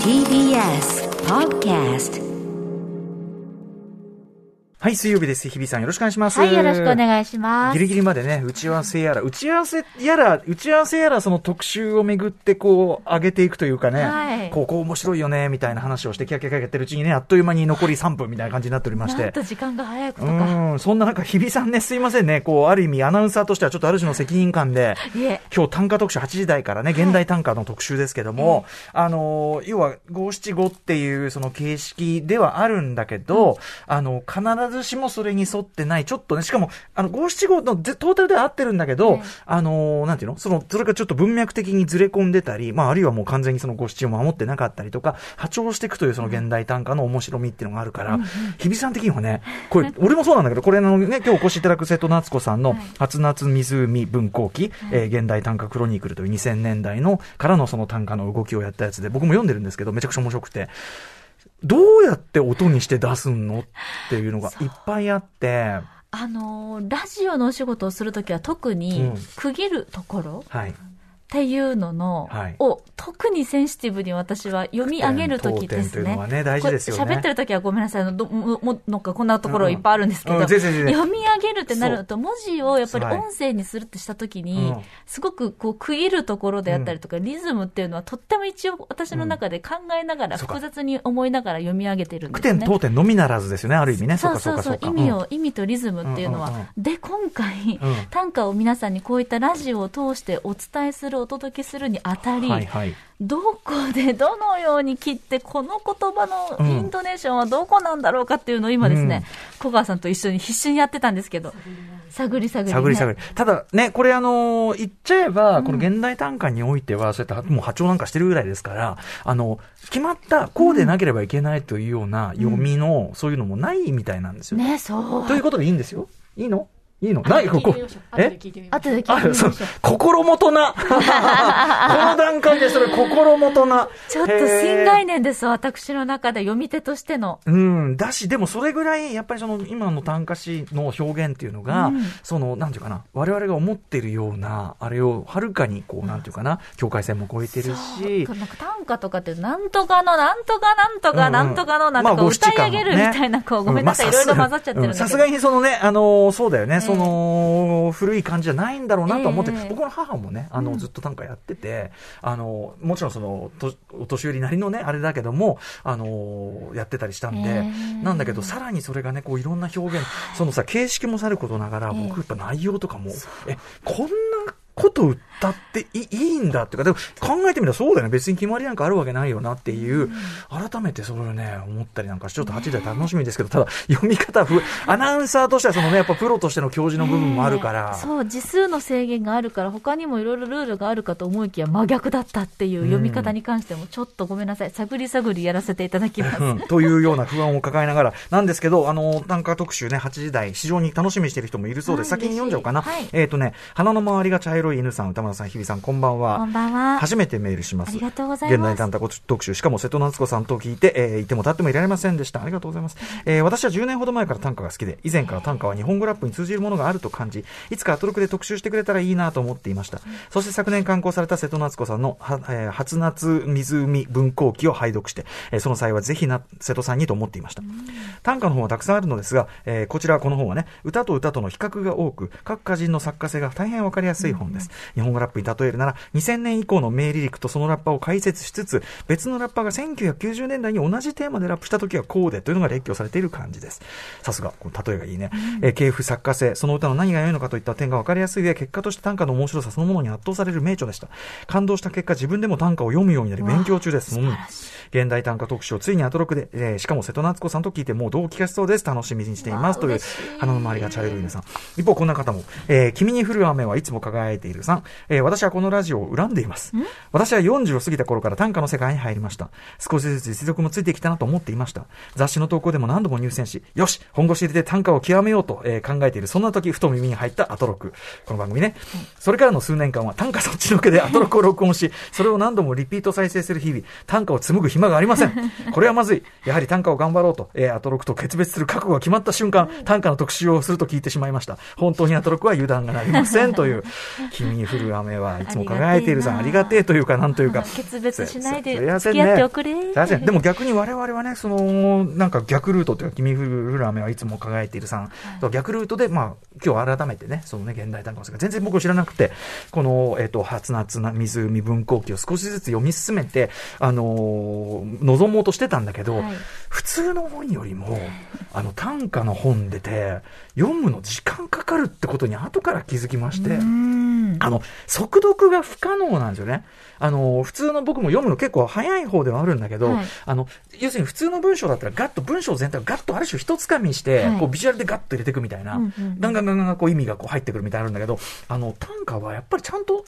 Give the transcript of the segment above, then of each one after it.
TBS Podcast はい、水曜日です。日比さんよろしくお願いします。はい、よろしくお願いします。ギリギリまでね、打ち合わせやら、打ち合わせやら、打ち合わせやら、その特集をめぐって、こう、上げていくというかね、はいこう、こう面白いよね、みたいな話をして、キャキャキャやってるうちにね、あっという間に残り3分みたいな感じになっておりまして。なんと時間が早いことうか。ん、そんな中、日比さんね、すいませんね、こう、ある意味、アナウンサーとしてはちょっとある種の責任感で、今日短歌特集8時台からね、現代短歌の特集ですけども、あの、要は五七五っていうその形式ではあるんだけど、あの、必ずしもそれに沿ってない、ちょっとね、しかも、あの、五七五のぜトータルでは合ってるんだけど、ええ。あの、なんていうの？その、それがちょっと文脈的にずれ込んでたり、まあ、あるいはもう完全にその五七を守ってなかったりとか、波長していくというその現代短歌の面白みっていうのがあるから、日比さん的にはね、これ、俺もそうなんだけど、これあのね、今日お越しいただく瀬戸夏子さんのはい、初夏湖文庫記、えー現代短歌クロニクルという2000年代のからのその短歌の動きをやったやつで、僕も読んでるんですけど、めちゃくちゃ面白くて、どうやって音にして出すのっていうのがいっぱいあって、あのーラジオのお仕事をするときは特にうん区切るところはい。っていうのの、はい。を特にセンシティブに私は読み上げるときですね。はね大事ですよね。喋ってるときはごめんなさい。どももなんかこんなところいっぱいあるんですけど、うんうん読み上げるってなると、文字をやっぱりはい音声にするってしたときに、うん。すごくこう区切るところであったりとか、リズムっていうのはとっても一応私の中で考えながら、複雑に思いながら読み上げてるんで句点、すね。当点のみならずですよね、ある意味ね。そうそうそう、意味を、意味とリズムっていうのは。うんうんうん。で、今回、うん。短歌を皆さんにこういったラジオを通してお伝えする、お届けするにあたり、はいはい。どこで どのように切って、この言葉のイントネーションはどこなんだろうかっていうのを今ですね、小川さんと一緒に必死にやってたんですけど、探り探り、ね。探り探り。ただね、これあのー言っちゃえば、この現代短歌においては、そうやってもう波長なんかしてるぐらいですから、あの、決まった、こうでなければいけないというような読みの、そういうのもないみたいなんですよ。ね、そう。ということでいいんですよ。いいの？いいの？ない？ここ。え？後で聞いてみましょう。心もとな。この段階でそれ心もとな。ちょっと新概念です、私の中で読み手としての。うん、だし、でもそれぐらい、やっぱりその今の短歌詞の表現っていうのが、うん。その、なんていうかな、我々が思ってるような、あれをはるかに、こう、なんていうかな、境界線も超えてるし。そう、なんか短歌とかって、なんとかの、なんとかなんとか、なんとかの、なんとか歌い上げるみたいな、こう、ごめんなさい、いろいろ混ざっちゃってる。さすがにそのね、あのーそうだよね、えその、古い感じじゃないんだろうなと思って、ええ僕の母もね、あの、うん。ずっと短歌やってて、あの、もちろんその、とお年寄りなりのね、あれだけども、あの、やってたりしたんで、ええなんだけど、さらにそれがね、こう、いろんな表現、そのさ、形式もさることながら、ええ。僕やっぱ内容とかも、え、こんなこと歌っていいいいんだっていうか、でも考えてみたらそうだよね。別に決まりなんかあるわけないよなっていう、改めてそれをね、思ったりなんかして、ちょっと8代楽しみですけど、ただ、読み方ふ、アナウンサーとしてはそのね、やっぱプロとしての教授の部分もあるから、ええそう、字数の制限があるから、他にもいろいろルールがあるかと思いきや、真逆だったっていう読み方に関しても、ちょっとごめんなさい、探り探りやらせていただきます。うんというような不安を抱えながら、なんですけど、あの、短歌特集ね、8時台、非常に楽しみにしている人もいるそうです。はい先に読んじゃおうかな。はいえっ、とね、鼻の周りが茶色い犬さん、歌丸さん、日比さん、こんばんは。こんばんは。初めてメールします。ありがとうございます現代短歌特集、しかも瀬戸夏子さんと聞いて、えーいても立ってもいられませんでした。ありがとうございます。えー私は10年ほど前から短歌が好きで、以前から短歌は日本語ラップに通じるものがあると感じ、いつかアトロクで特集してくれたらいいなと思っていました。そして昨年刊行された瀬戸夏子さんの、はえー初夏湖文庫記を拝読して、えーその際はぜひな、瀬戸さんにと思っていました。短歌の本はたくさんあるのですが、えーこちらこの本はね、歌と歌との比較が多く、各歌人の作家性が大変わかりやすい本です。日本語ラップに例えるなら、2000年以降の名リリックとそのラッパーを解説しつつ、別のラッパーが1990年代に同じテーマでラップした時はこうでというのが列挙されている感じです。さすが、この例えがいいね。えー系譜作家性、その歌の何が良いのかといった点がわかりやすい上、結果として短歌の面白さそのものに圧倒される名著でした。感動した結果、自分でも短歌を読むようになり勉強中です。うん現代短歌特集をついにアトロクで、えーしかも瀬戸夏子さんと聞いてもうどう聞かせそうです。楽しみにしています。という花の周りが茶色い皆さん。一方、こんな方も、えー君に降る雨はいつも輝いているさん。えー私はこのラジオを恨んでいます。私は40を過ぎた頃から短歌の世界に入りました。少しずつ実力もついてきたなと思っていました。雑誌の投稿でも何度も入選し、よし本腰入れて短歌を極めようと、えー考えている。そんな時、ふと耳に入ったアトロク。この番組ね。それからの数年間は短歌そっちのけで アトロクを録音し、それを何度もリピート再生する日々、短歌を紡ぐ暇がありません。これはまずい。やはり短歌を頑張ろうと、えーアトロクと決別する覚悟が決まった瞬間、短歌の特集をすると聞いてしまいました。本当にアトロクは油断がなりません。という、君降る雨はいつも輝いているさ。ん、ありがてえというか、なんというか。決別しないで付き合っておくれ。でも逆に我々はね、その、なんか逆ルートっていうか、君降る雨はいつも輝いているさん、逆ルートで、まあ、今日改めてね、そのね、現代短歌の世界、全然僕知らなくて、この、えっ、と、初夏な湖文庫記を少しずつ読み進めて、あのー望もうとしてたんだけど、はい。普通の本よりも、あの、短歌の本出て、読むの時間かかるってことに後から気づきまして、うん。あの、速読が不可能なんですよね。あの、普通の僕も読むの結構早い方ではあるんだけど、はいあの、要するに普通の文章だったらガッと文章全体をガッとある種一つかみして、はいこうビジュアルでガッと入れていくみたいな、うんうんうんガンガンガンガンこう意味がこう入ってくるみたいなのあるんだけど、あの、短歌はやっぱりちゃんと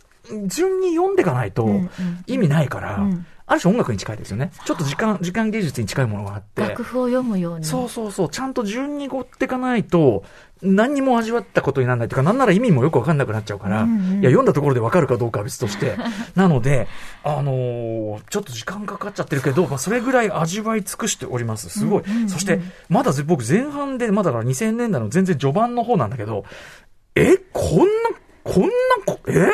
順に読んでいかないとうんうん意味ないから、うんある種音楽に近いですよね。ちょっと時間、時間芸術に近いものがあって。楽譜を読むように。そうそうそう、ちゃんと順に追っていかないと、何にも味わったことにならないというか、なんなら意味もよくわかんなくなっちゃうから、うんうんいや、読んだところでわかるかどうかは別として、なので、あのーちょっと時間かかっちゃってるけど、まあ、それぐらい味わい尽くしております。すごい。うんうんうんそして、まだぜ僕前半で、まだから2000年代の全然序盤の方なんだけど、え、こんな、こんなこ、え？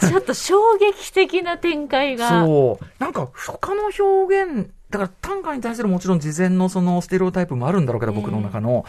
ちょっと衝撃的な展開が。そう。なんか、他の表現、だから短歌に対するもちろん事前のそのステレオタイプもあるんだろうけど、ええ僕の中の。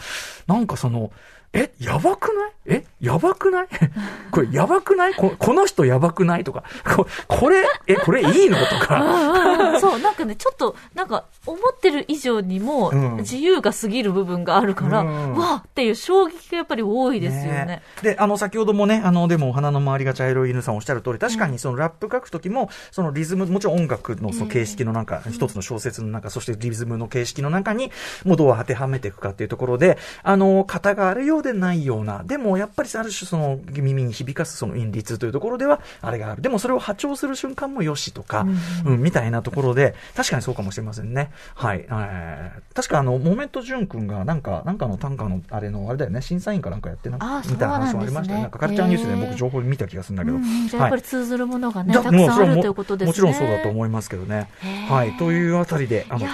なんかその、え、やばくない？え、やばくない？これやばくない？ここの人やばくない？とか、ここれ、え、これいいの？とか。うんうんそう、なんかね、ちょっと、なんか、思ってる以上にもうん、自由が過ぎる部分があるから、うん。わあっていう衝撃がやっぱり多いですよね。で、あの、先ほどもね、あの、でも、花の周りが茶色い犬さんおっしゃる通り、確かにそのラップ書くときも、そのリズム、もちろん音楽のその形式の中、一つの小説の中、そしてリズムの形式の中に、もうどう当てはめていくかっていうところで、あの、型があるようでないような、でも、やっぱりある種その、耳に響かすその韻律というところでは、あれがある。でも、それを波長する瞬間もよしとか、うん、みたいなところで、確かにそうかもしれませんね。はい。えー確かあの、モメント潤君が、なんか、なんかの短歌の、あれの、あれだよね、審査員かなんかやってなみたいな話もありましたよね。なんかカルチャーニュースで僕情報見た気がするんだけど。うんうんじゃあやっぱり通ずるものがね、だたくさんあるということですね。もちろんそうだと思いますけどね。はい。というあたりで、あの、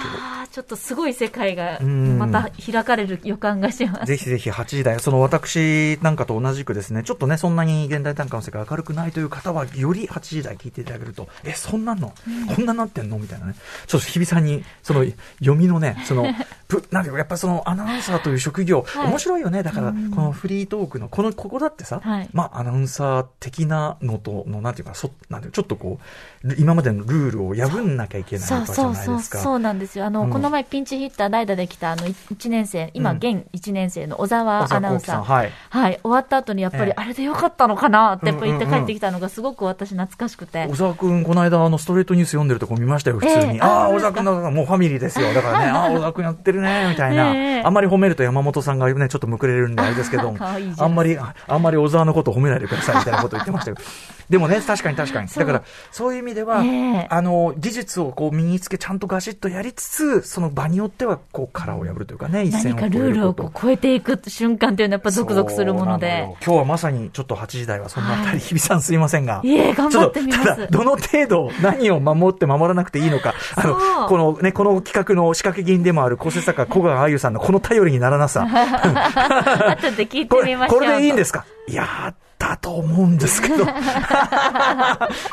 ちょっとすごい世界がうんまた開かれる予感がします。ぜひぜひ8時台、その私なんかと同じくですね、ちょっとね、そんなに現代短歌の世界明るくないという方は、より8時台聞いていただけると、え、そんなんの、こんななってんの？みたいなね。ちょっと日比さんに、その読みのね、その、ぷなんか、やっぱそのアナウンサーという職業、はい面白いよね。だから、このフリートークの、この、ここだってさ、はいまあ、アナウンサー的なのと、の、なんていうか、そ、なんていうかちょっとこう、ル今までのルールを破んなきゃいけないわけじゃないですか。そうなんですよ。あの、うんこの前ピンチヒッター代打で来たあの1年生、今うん現1年生の小沢小沢アナウンサー。はいはい。終わった後にやっぱりええあれでよかったのかなってやっぱ言って帰ってきたのがすごく私懐かしくて小。沢くん、この間、あの、ストレートニュース読んでるとこ見ましたよ、普通に。ええああ、小沢くんだ、もうファミリーですよ。だからね、ああ、小沢くんやってるね、みたいな。ええあんまり褒めると山本さんがね、ちょっとむくれるんであれですけど あんまり、ああんまり小沢のことを褒めないでください、みたいなこと言ってましたよ。でもね、確かに確かに。だから、そういう意味では、ええあの、技術をこう身につけ、ちゃんとガシッとやりつつ、その場によっては、こう、殻を破るというかね、一線を越えるルールを超えていく瞬間っていうのはやっぱゾクゾクするものでよ。今日はまさにちょっと8時台はそんなあたり、はい日比さんすいませんが。いえ頑張ってみますどの程度何を守って守らなくていいのか。あの、このね、この企画の仕掛け人でもある構成作家小川あゆさんのこの頼りにならなさ。後で聞いてこれ、みましょう。これでいいんですか？いやー、だと思うんですけど。ち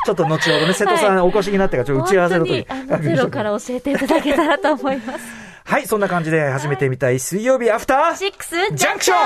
ょっと後ほどね、瀬戸さんお越しになってから、ちょっと打ち合わせの時に本当にあのゼロから教えていただけたらと思います。はい、そんな感じで始めてみたい。水曜日アフター？シックスジジャンクション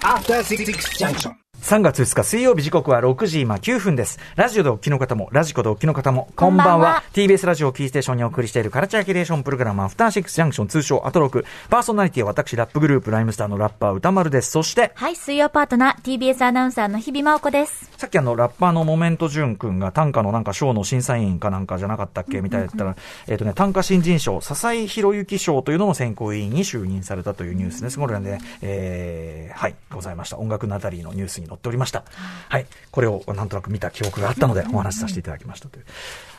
！After Six Junction. 3月2日水曜日時刻は6時今9分です。ラジオでお聞きの方も、ラジコでお聞きの方も、こんばんは。こんばんは TBS ラジオをキーステーションにお送りしているカルチャーキュレーションプログラム、アフターシックスジャンクション通称アトロク。パーソナリティは私、ラップグループ、ライムスターのラッパー歌丸です。そして、はい、水曜パートナー、TBS アナウンサーの日々真央子です。さっきあの、ラッパーのモメントジュン君が短歌のなんか賞の審査員かなんかじゃなかったっけ？みたいな言ったら、えっとね、短歌新人賞、笹井宏之賞というのの選考委員に就任されたというニュースです。これはね、えー、はい、ございました。音楽ナタリーのニュースに載っておりました。はい。これをなんとなく見た記憶があったので、お話しさせていただきましたという。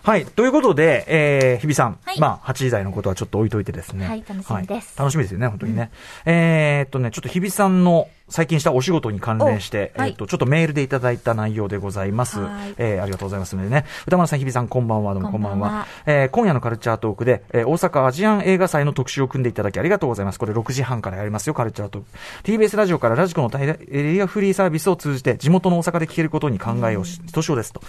はい。ということで、えー、日比さん。はいまあ、8時台のことはちょっと置いといてですね。はい楽しみです楽しみですよね、本当にね。えーっとね、ちょっと日比さんの、最近したお仕事に関連して、おはいえっと、ちょっとメールでいただいた内容でございます。はいえーありがとうございますのでね。歌丸さん、日比さん、こんばんは。どうもこんばんは。こんばんはえー今夜のカルチャートークで、えー大阪アジアン映画祭の特集を組んでいただきありがとうございます。これ6時半からやりますよ、カルチャートーク。TBS ラジオからラジコのエリアフリーサービスを通じて、地元の大阪で聞けることに考えをし、ひとしおですと。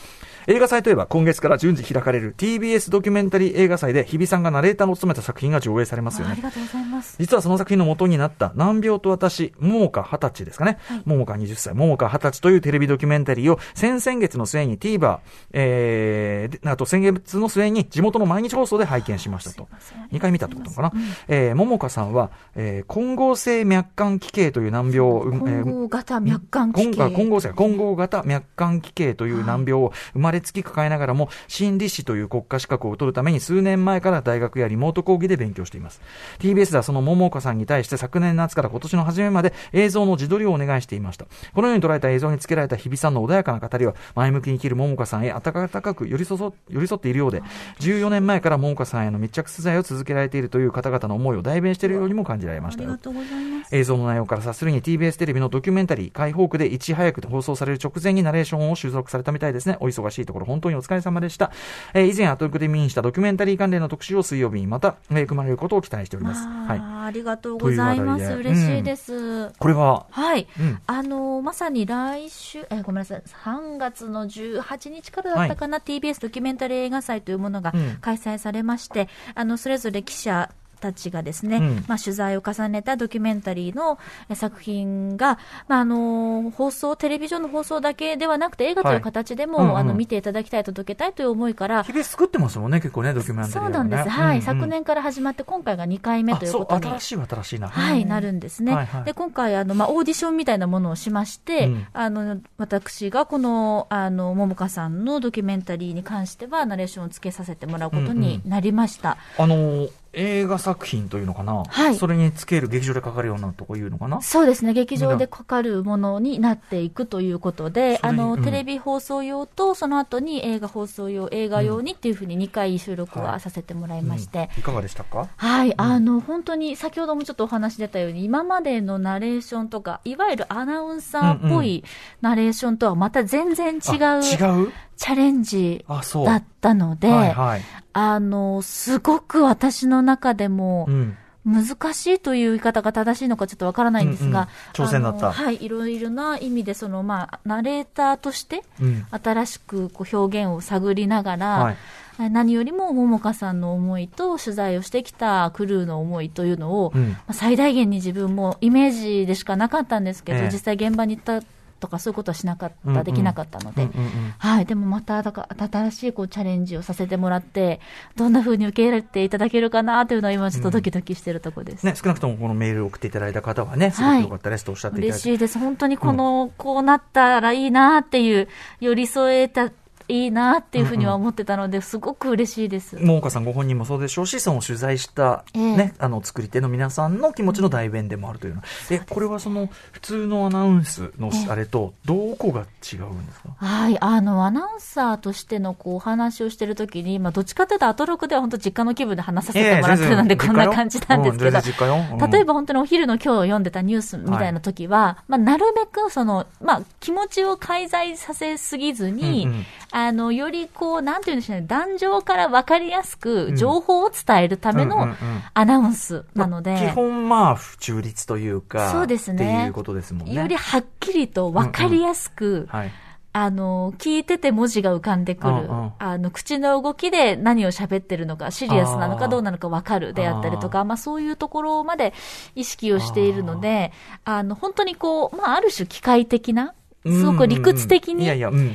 映画祭といえば今月から順次開かれる TBS ドキュメンタリー映画祭で日比さんがナレーターを務めた作品が上映されますよねああり。がとうございます。実はその作品の元になった難病と私、桃花二十歳ですかね。桃花20歳、桃花二十歳というテレビドキュメンタリーを先々月の末に TVer、えー、であと先月の末に地元の毎日放送で拝見しましたと。2回見たってことかな。えー、桃花さんは、えー、混合性脈管奇形という難病を、混合型脈管奇形。混合性混合型脈管奇形という難病を生まれつき抱えながらも、心理師という国家資格を取るために数年前から大学やリモート講義で勉強しています。TBS ではその桃岡さんに対して昨年夏から今年の初めまで映像の自撮りをお願いしていました。このように捉えた映像につけられた日比さんの穏やかな語りは、前向きに生きる桃岡さんへ温かく寄り添寄り添っているようで、14年前から桃岡さんへの密着取材を続けられているという方々の思いを代弁しているようにも感じられましたよありが。とうございます。映像の内容から察するに TBS テレビのドキュメンタリー、解放区でいち早く放送される直前にナレーションを収録されたみたいですね。お忙しいところ本当にお疲れ様でした。えー以前アトロクで見にしたドキュメンタリー関連の特集を水曜日にまた、えー組まれることを期待しております。はい。ありがとうございます。嬉しいです。これは、はい。うんあのまさに来週、えごめんなさい、3月の18日からだったかな、TBS ドキュメンタリー映画祭というものがうん開催されまして、あの、それぞれ記者、たちがですね、うん。まあ、取材を重ねたドキュメンタリーのえ作品が、まあ、あの放送、テレビ上の放送だけではなくて、映画という形でも、はいうんうん。あの見ていただきたい、届けたいという思いから、日々作ってますもんね、結構ね、ドキュメンタリー、ね。そうなんです、はい、うん。うん昨年から始まって、今回が2回目ということに新しいは新しいな。はい、なるんですね。はいはい。で、今回、あの、まあ、オーディションみたいなものをしまして、うん。あの、私がこの、あの、桃香さんのドキュメンタリーに関しては、ナレーションをつけさせてもらうことになりました。あのー映画作品というのかな、はい。それにつける劇場でかかるようなとこいうのかな？そうですね、劇場でかかるものになっていくということで、あの、うん。テレビ放送用と、その後に映画放送用、映画用にっていうふうに2回収録ははい。させてもらいまして、うん。いかがでしたか？はい、あの、本当に、先ほどもちょっとお話出たように、今までのナレーションとか、いわゆるアナウンサーっぽいナレーションとはまた全然違う、あ違う？チャレンジ。だったので、はいはい。あの、すごく私の中でもう、ん。難しいという言い方が正しいのかちょっとわからないんですが、うんうん挑戦だったはい、いろいろな意味で、その、まあ、ナレーターとして、うん。新しくこう表現を探りながら、はい。何よりも桃香さんの思いと取材をしてきたクルーの思いというのを、うんまあ最大限に自分もイメージでしかなかったんですけど、ええ実際現場に行ったとかそういうことはしなかった、うんうんできなかったので、うんうんうんはい、でもまただから新しいこうチャレンジをさせてもらって、どんな風に受け入れていただけるかなというのは今ちょっとドキドキしてるところです。ね、少なくともこのメールを送っていただいた方はね、すごく良かったですとおっしゃっていただいて。嬉しいです。本当にこの、こうなったらいいなっていう、寄り添えた、いいなっていうふうには思ってたので、すごく嬉しいです。桃岡さんご本人もそうでしょうし、その取材した、ええ。ね、あの、作り手の皆さんの気持ちの代弁でもあるというのは。え、これはその、普通のアナウンスのええ。あれと、どこが違うんですか？はい、あの、アナウンサーとしてのこう、お話をしてるときに、まあ、どっちかというと、アトロクでは本当実家の気分で話させてもらってるので、こんな感じなんですけど、実家よ。うん。例えば本当にお昼の今日読んでたニュースみたいな時は、まあ、なるべくその、まあ、気持ちを介在させすぎずに、うんうんあの、よりこう、なんていうんでしょうね、壇上から分かりやすうくん。情報を伝えるためのうんうんうん。アナウンスなので、まあ基本まあ、中立というか、そうですね。っていうことですもんね。よりはっきりと分かりやすく、はい。あの、聞いてて文字が浮かんでくる。うんうん。あの、口の動きで何を喋ってるのか、シリアスなのかどうなのか分かるであったりとか、まあそういうところまで意識をしているので、あの、本当にこう、まあある種機械的な、すごく理屈的に、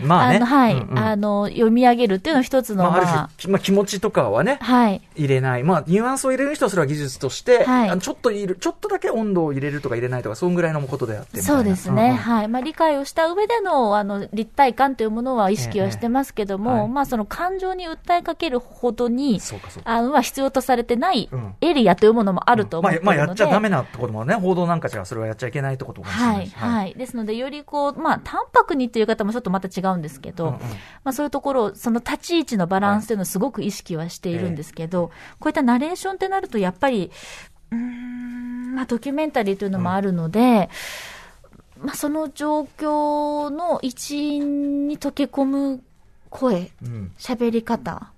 まああの、読み上げるっていうのは一つの、まあ、あるまあ、種、まあ、気持ちとかはね、はい。入れない。まあ、ニュアンスを入れる人はそれは技術として、はいあのちょっといる、ちょっとだけ温度を入れるとか入れないとか、そんぐらいのことであって。そうですね、んんはい。まあ、理解をした上での、あの、立体感というものは意識はしてますけども、ええはいまあ、その感情に訴えかけるほどに。あの、は必要とされてないうんエリアというものもあると思っているので、まあ、まあ、やっちゃダメなってこともね、報道なんかじゃそれはやっちゃいけないってことかもはい。はい。ですので、よりこう、まあ、淡白にっていう方もちょっとまた違うんですけど、うんうん。まあ、そういうところを、その立ち位置のバランスというのをすごく意識はしているんですけど、こういったナレーションってなると、やっぱり、うーん、まあ、ドキュメンタリーというのもあるので、まあ、その状況の一員に溶け込む声、うん。喋り方。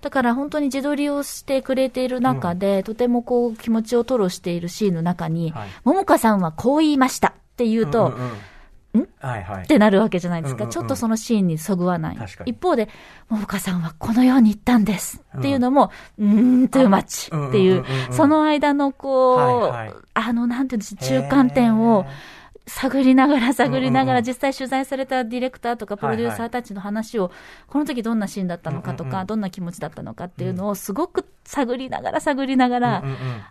だから本当に自撮りをしてくれている中で、とてもこう気持ちを吐露しているシーンの中に、はい。桃香さんはこう言いましたって言うと、んんうんんはいはい。っ。てなるわけじゃないですか。うんうんうん。ちょっとそのシーンにそぐわない。一方で、桃香さんはこのように言ったんです。っていうのも、うーん、トゥーマッチっていううんうん。うんう、んその間のこう、はいはい。あの、なんていうんです中間点を探りながら探りながら、実際取材されたディレクターとかプロデューサーたちの話を、この時どんなシーンだったのかとか、どんな気持ちだったのかっていうのをすごく探りながら探りながら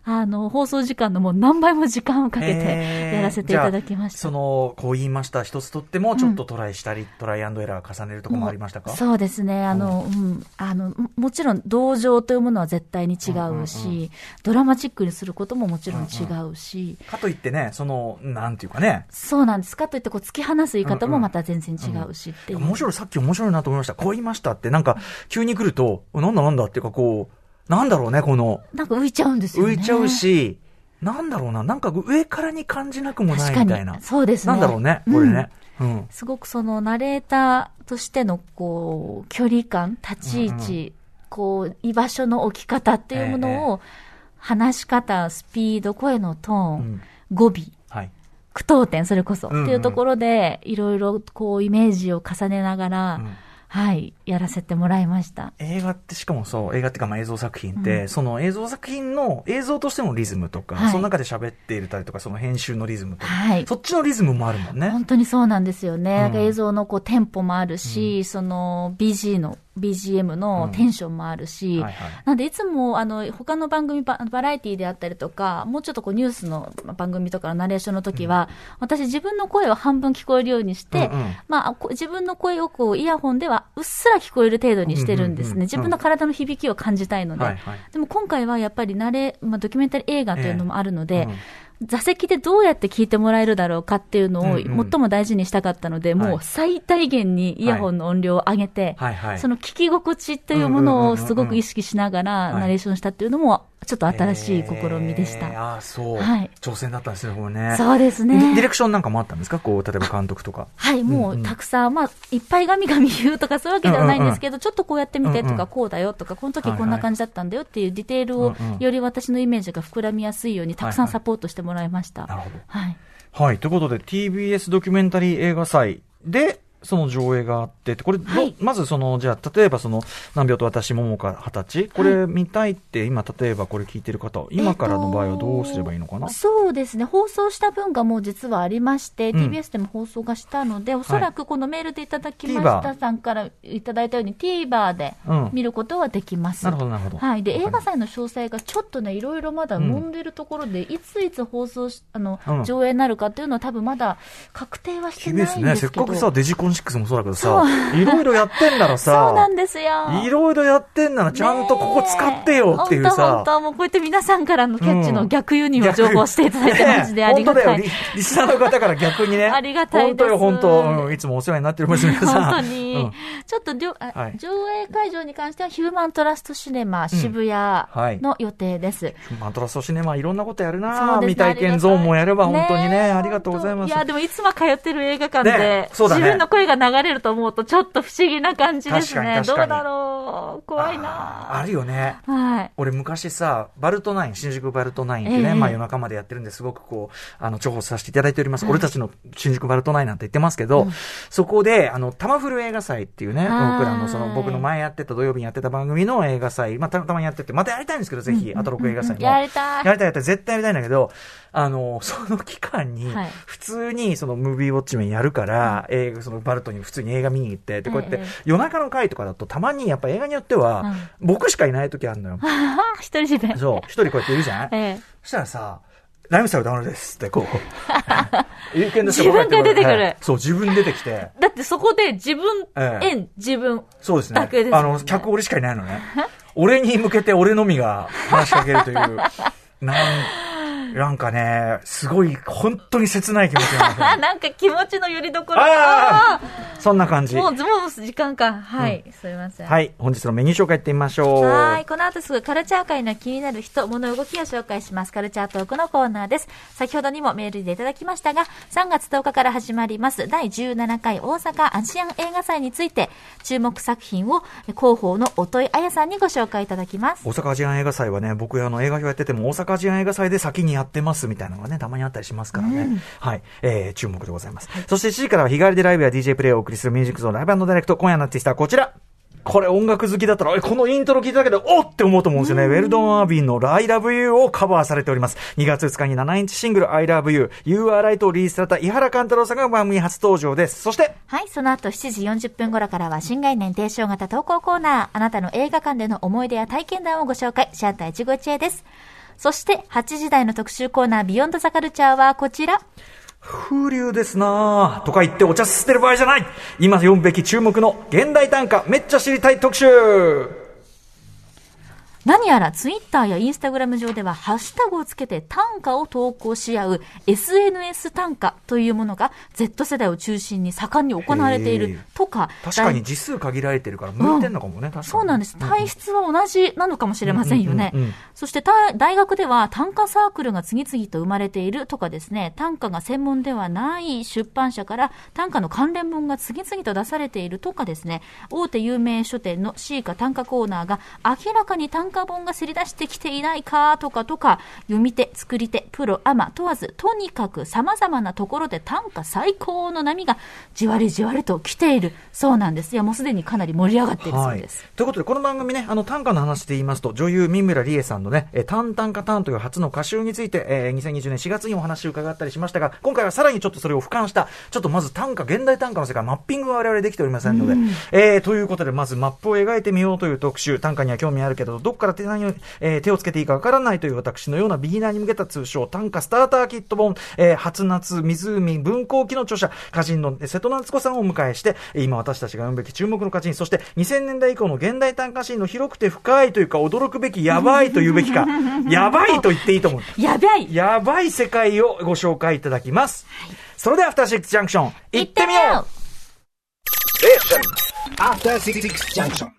あの、放送時間のもう何倍も時間をかけてやらせていただきました。その、こう言いました。一つとっても、ちょっとトライしたり、トライアンドエラー重ねるところもありましたか？そうですね。あの、うん、あの、ももちろん同情というものは絶対に違うし、ドラマチックにすることももちろん違うし、かといってね、その、なんていうかね、そうなんです。かといって、こう、突き放す言い方もまた全然違うしっていう。面白い、さっき面白いなと思いました。こう言いましたって、なんか、急に来ると、なんだなんだっていうか、こう、なんだろうね、この、なんか浮いちゃうんですよね。浮いちゃうし、なんだろうな、なんか上からに感じなくもないみたいなに。。そうですね。なんだろうね、これね。うん。すごくそのナレーターとしてのこう距離感、立ち位置、うんこう居場所の置き方っていうものを、話し方、スピード、声のトーン、うん語尾、はい。句読点、それこそ、うんうん。っていうところで、いろいろこうイメージを重ねながら、うんはい、やらせてもらいました。映画ってしかもそう、映画っていうかまあ映像作品って、うん。その映像作品の映像としてのリズムとか、はい。その中で喋っているたりとか、その編集のリズムとか、はい。そっちのリズムもあるもんね。本当にそうなんですよね。うん。映像のこうテンポもあるし、その BG の、BGM のテンションもあるし、はいはい。なんでいつもあの他の番組バ、バラエティであったりとか、もうちょっとこうニュースの番組とかのナレーションの時は、私自分の声を半分聞こえるようにして、うんうん。まあこ自分の声をこうイヤホンではうっすら聞こえる程度にしてるんですね。うんうんうん自分の体の響きを感じたいので。はいはい。でも今回はやっぱりナレ、まあ、ドキュメンタリー映画というのもあるので、ええ。うん座席でどうやって聞いてもらえるだろうかっていうのをうんうん。最も大事にしたかったので、はい。もう最大限にイヤホンの音量を上げて、はいはい。その聞き心地っていうものをすごく意識しながはいらナレーションしたっていうのも、ちょっと新しい試みでした。えーああ、そう、はい挑戦だったんですね、これね。そうですねディレクションなんかもあったんですか？こう、例えば監督とか。はい、もうたくさん、まあ、いっぱいガミガミ言うとかそういうわけではないんですけど、ちょっとこうやってみてとか、うんうんこうだよとか、この時はいはいこんな感じだったんだよっていうディテールをうんうん、より私のイメージが膨らみやすいように、たくさんサポートしてもらいました。なるほど。はい。はい。ということで、TBS ドキュメンタリー映画祭で、その上映があって、これど、はい。まずその、じゃあ、例えばその、何秒と私、桃香二十歳、これ見たいって、今、例えばこれ聞いてる方、今からの場合はどうすればいいのかな、そうですね、放送した分がもう実はありまして、うん。TBS でも放送がしたので、おそらくこのメールでいただきました TVer さんからいただいたように、TVer でうん見ることはできます。なるほど、なるほど。はい、で映画祭の詳細がちょっとね、いろいろまだ揉んでるところで、いついつ放送しあの、うん。上映になるかっていうのは、多分まだ確定はしてないんですけど。ね、せっかくさ、デジコン6もそうだけどさ、いろいろやってんならさ、そうなんですよ。いろいろやってんならちゃんとここ使ってよっていう本当さ本。当もうこうやって皆さんからのキャッチうんの逆輸入を情報していただいて、マジでありがたいね本当だよ。リ。リスナーの方から逆にね。ありがたい本当よ、本当。うん、いつもお世話になっております、皆さん。本当に、うんちょっと上映会場に関してはヒューマントラストシネマ渋はい谷の予定です。マントラストシネマいろんなことやるな未体験ゾーンもやれば本当にね、えありがとうございます。いや、でもいつも通ってる映画館で、自分の声が流れると思うとちょっと不思議な感じですね。どうだろう怖いなあるよね。はい。俺昔さ、バルトナイン、新宿バルトナインってね、ええまあ夜中までやってるんですごくこう、あの、重宝させていただいております。俺たちの新宿バルトナインなんて言ってますけど、そこで、あの、タマフル映画祭っていうね、僕はいらのその、僕の前やってた土曜日にやってた番組の映画祭、まあたたまにやってて、またやりたいんですけど、ぜひ、アトロク映画祭も。やりたいやりたいやりたい、絶対やりたいんだけど、あの、その期間にはい、普通にそのムービーウォッチメンやるから、映画、そのバルトに普通に映画見に行って、で、こうやってええ、夜中の回とかだとたまにやっぱ映画によっては、僕しかいない時あるのよ。一人で。そう、一人こうやっているじゃんええそしたらさ、ライムスタイルダウンですって、こう。有権ですよ自分が出てくるはいそう、自分出てきて。だってそこで自分、え自分。そうですねあの、客俺しかいないのね。俺に向けて俺のみが話しかけるという。なん、なんかね、すごい、本当に切ない気持ちになる。あ、なんか気持ちの拠り所。あああそんな感じ。ーもう、もう時間か。はい。すみません。はい。本日のメニュー紹介いってみましょう。はい。この後すぐカルチャー界の気になる人、物、動きを紹介します。カルチャートークのコーナーです。先ほどにもメールでいただきましたが、3月10日から始まります第17回大阪アジアン映画祭について、注目作品を広報の音井彩さんにご紹介いただきます。大阪アジアン映画祭はね、僕あの映画表やってても大阪アジアン映画祭で先にやってますみたいなのがね、たまにあったりしますからね。はい。えー、注目でございます。そして7時からは日替わりでライブや DJ プレイをお送りするミュージックゾーンライブダイレクト。今夜のアーティストはこちら。これ音楽好きだったら、えこのイントロ聞いただけで、おっって思うと思うんですよね。ウェルドン・アービンの I Love You をカバーされております。2月2日に7インチシングル I Love You、You Are Right をリリースされた井原貫太郎さんが番組初登場です。そして、はい、その後7時40分頃からは新概念提唱型投稿コーナー、あなたの映画館での思い出や体験談をご紹介、シャータ一期一会です。そして8時台の特集コーナー、ビヨンドザカルチャーはこちら。風流ですなぁ。とか言ってお茶すってる場合じゃない今読むべき注目の現代短歌、めっちゃ知りたい特集何やらツイッターやインスタグラム上ではハッシュタグをつけて短歌を投稿し合う SNS 短歌というものが Z 世代を中心に盛んに行われているとか。確かに字数限られてるから向いてんのかもね、確かに。そうなんです。体質は同じなのかもしれませんよねうんうんうんうん。そしてた大学では短歌サークルが次々と生まれているとかですね、短歌が専門ではない出版社から短歌の関連本が次々と出されているとかですね、大手有名書店のシーカ短歌コーナーが明らかに短歌本がせり出してきていないかとかとか、読み手、作り手、プロ、アマ問わず、とにかく様々なところで短歌最高の波がじわりじわりと来ている。そうなんです。いや、もうすでにかなり盛り上がっているそうです。ということで、この番組ね、あの、短歌の話で言いますと、女優、三村理恵さんのね、えー、タンタンカタンという初の歌集について、えー、2020年4月にお話を伺ったりしましたが、今回はさらにちょっとそれを俯瞰した、ちょっとまず短歌、現代短歌の世界、マッピングが我々できておりませんので、えー、ということで、まずマップを描いてみようという特集、短歌には興味あるけど、どっから手何を、えー手をつけていいかわからないという私のようなビギナーに向けた通称、短歌スターターキット本、えー、初夏、湖、文庫記の著者、歌人の瀬戸夏子さんをお迎えして、えー今私たちが読むべき注目の歌人、そして2000年代以降の現代短歌シーンの広くて深いというか、驚くべきやばいというべきか、やばいと言っていいと思う。やばいやばい世界をご紹介いただきます。それでは、アフターシックスジャンクション、行ってみよう After Six Junction.